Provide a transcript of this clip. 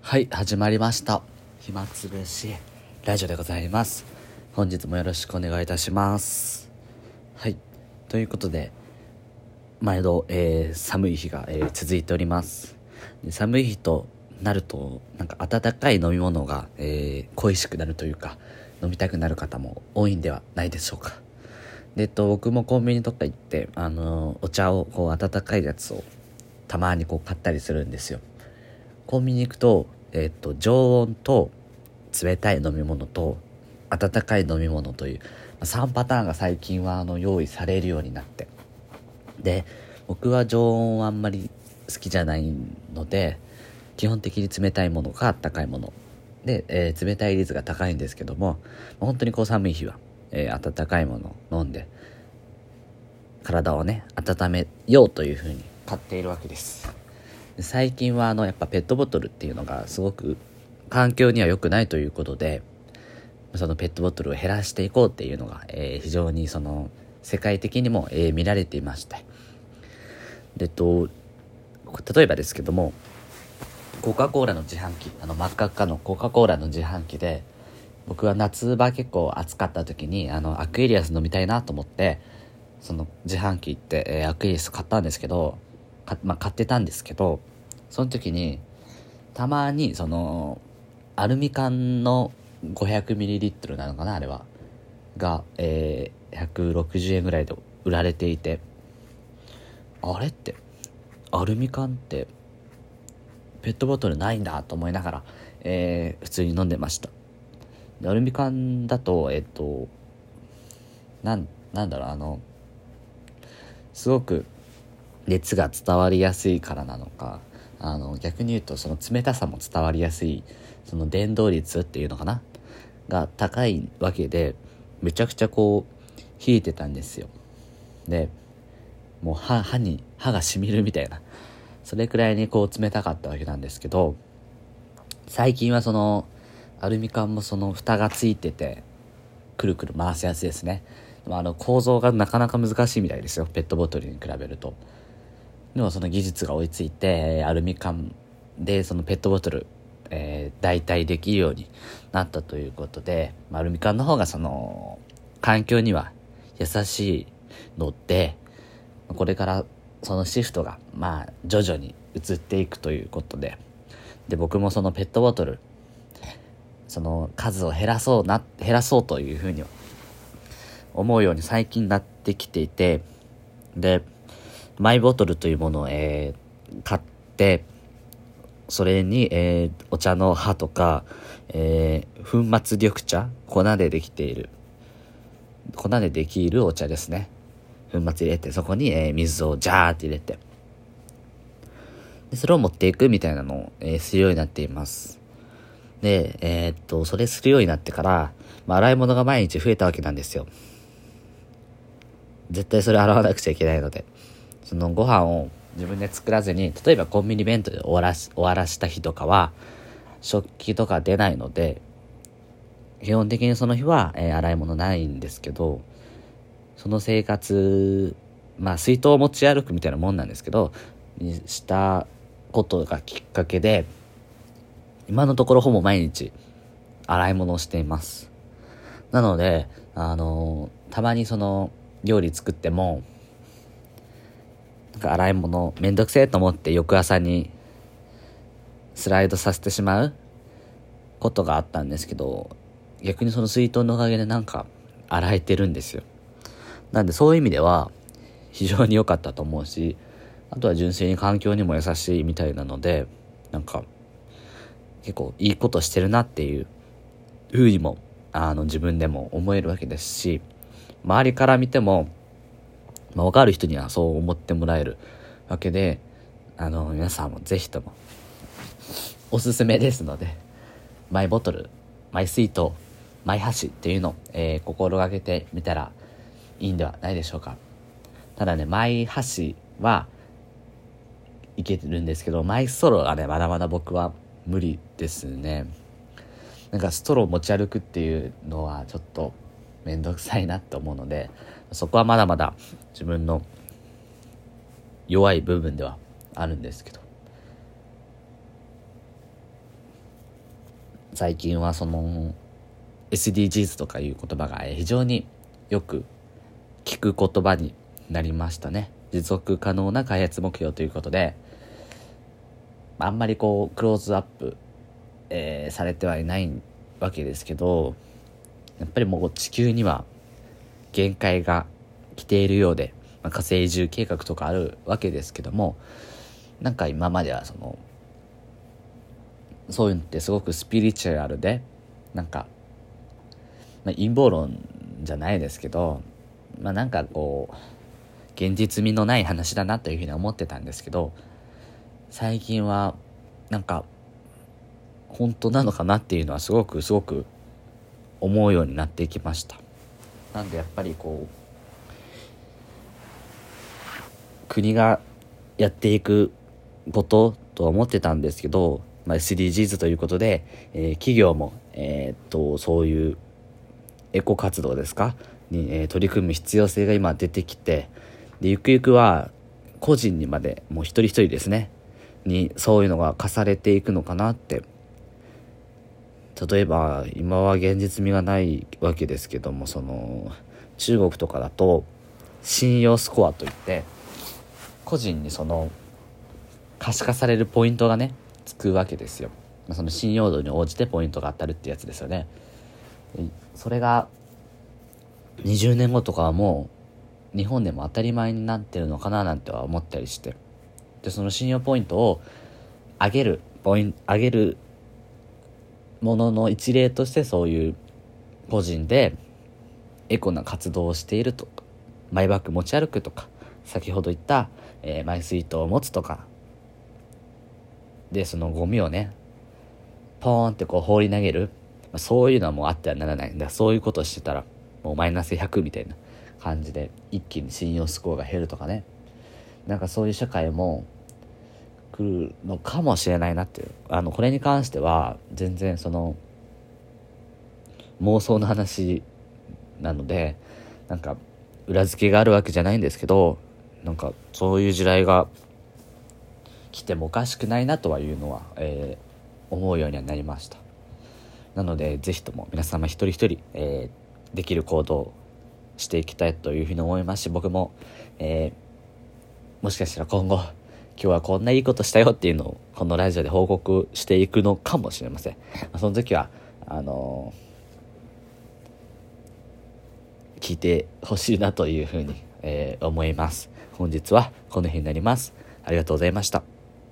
はい、始まりました。暇つぶしラジオでございます。本日もよろしくお願いいたします。はい、ということで、毎度、えー寒い日が、えー続いております。で寒い日となると、なんか温かい飲み物が、えー恋しくなるというか、飲みたくなる方も多いんではないでしょうか。で、えっと、僕もコンビニとか行って、あのお茶を、こう、温かいやつを、たまにこう買ったりするんですよ。コンビニ行くと、えっと、常温と冷たい飲み物と温かい飲み物という3パターンが最近はあの用意されるようになって。で僕は常温はあんまり好きじゃないので基本的に冷たいものか温かいもの。で、えー冷たい率が高いんですけども本当にこう寒い日は、えー温かいものを飲んで体をね温めようというふうに買っているわけです。最近はあのやっぱペットボトルっていうのがすごく環境には良くないということでそのペットボトルを減らしていこうっていうのが、えー非常にその世界的にも、えー見られていまして。でと例えばですけどもコカ・コーラの自販機あの真っ赤っかのコカ・コーラの自販機で僕は夏場結構暑かった時にあのアクエリアス飲みたいなと思ってその自販機行って、えーアクエリアス買ったんですけど、まあ、買ってたんですけどその時にたまにそのアルミ缶の 500ml なのかなあれは。が、えー160円ぐらいで売られていて。あれってアルミ缶ってペットボトルないんだと思いながら、えー普通に飲んでました。アルミ缶だとえっ、となんなんだろうあのすごく熱が伝わりやすいからなのかあの逆に言うとその冷たさも伝わりやすいその伝導率っていうのかな？が高いわけでめちゃくちゃこう冷えてたんですよ。でもう歯歯に歯がしみるみたいな。それくらいにこう冷たかったわけなんですけど最近はそのアルミ缶もその蓋がついててくるくる回すやつですね。あの構造がなかなか難しいみたいですよ。ペットボトルに比べると。でもその技術が追いついてアルミ缶でそのペットボトル、えー代替できるようになったということで、まあアルミ缶の方がその環境には優しいのでこれからそのシフトがまあ徐々に移っていくということでで僕もそのペットボトルその数を減らそうな減らそうというふうには思うように最近なってきていてでマイボトルというものを、えー買ってそれに、えーお茶の葉とか、えー粉末緑茶粉でできている粉でできるお茶ですね。粉末入れてそこに、えー水をジャーって入れてでそれを持っていくみたいなのを、えーするようになっています。でえーっとそれするようになってから、まあ、洗い物が毎日増えたわけなんですよ。絶対それ洗わなくちゃいけないので。そのご飯を自分で作らずに例えばコンビニ弁当で終わらし終わらした日とかは食器とか出ないので基本的にその日は、えー洗い物ないんですけどその生活まあ水筒を持ち歩くみたいなもんなんですけどにしたことがきっかけで今のところほぼ毎日洗い物をしています。なのであのたまにその料理作っても洗い物めんどくせえと思って翌朝にスライドさせてしまうことがあったんですけど逆にその水筒のおかげでなんか洗えてるんですよ。なんでそういう意味では非常に良かったと思うしあとは純粋に環境にも優しいみたいなのでなんか結構いいことしてるなっていうふうにもあの自分でも思えるわけですし周りから見ても、まあ、分かる人にはそう思ってもらえるわけであの皆さんもぜひともおすすめですのでマイボトルマイ水筒マイ箸っていうのを、えー心がけてみたらいいんではないでしょうか。ただねマイ箸はいけるんですけどマイストローがねまだまだ僕は無理ですね。なんかストロー持ち歩くっていうのはちょっと面倒くさいなって思うのでそこはまだまだ自分の弱い部分ではあるんですけど。最近はその SDGs とかいう言葉が非常によく聞く言葉になりましたね。持続可能な開発目標ということであんまりこうクローズアップ、えー、されてはいないわけですけどやっぱりもう地球には限界が来ているようで、まあ、火星移住計画とかあるわけですけどもなんか今まではそのそういうのってすごくスピリチュアルでなんか、まあ、陰謀論じゃないですけどまあなんかこう現実味のない話だなというふうに思ってたんですけど最近はなんか本当なのかなっていうのはすごくすごく思うようになってきました。なんでやっぱりこう国がやっていくこととは思ってたんですけど、まあ、SDGs ということで、えー、企業も、えー、っとそういうエコ活動ですか？に、えー、取り組む必要性が今出てきてでゆくゆくは個人にまでもう一人一人ですね。にそういうのが課されていくのかなって例えば今は現実味がないわけですけどもその中国とかだと信用スコアといって個人にその可視化されるポイントがねつくわけですよ。その信用度に応じてポイントが当たるってやつですよね。それが20年後とかはもう日本でも当たり前になってるのかななんては思ったりして。でその信用ポイントを上げるポイン上げるものの一例としてそういう個人でエコな活動をしているとかマイバッグ持ち歩くとか先ほど言った、えー、マイスイートを持つとかでそのゴミをねポーンってこう放り投げる、まあ、そういうのはもうあってはならない。んだそういうことしてたらもうマイナス100みたいな感じで一気に信用スコアが減るとかね。なんかそういう社会も来るのかもしれないなっていう。あのこれに関しては全然その妄想の話なのでなんか裏付けがあるわけじゃないんですけどなんかそういう時代が来てもおかしくないなとはいうのは、えー、思うようにはなりました。なので是非とも皆様一人一人、えー、できる行動していきたいというふうに思いますし僕も、えー、もしかしたら今後今日はこんないいことしたよっていうのをこのラジオで報告していくのかもしれません、その時はあのー、聞いてほしいなというふうに、えー、思います。本日はこの辺になります。ありがとうございました。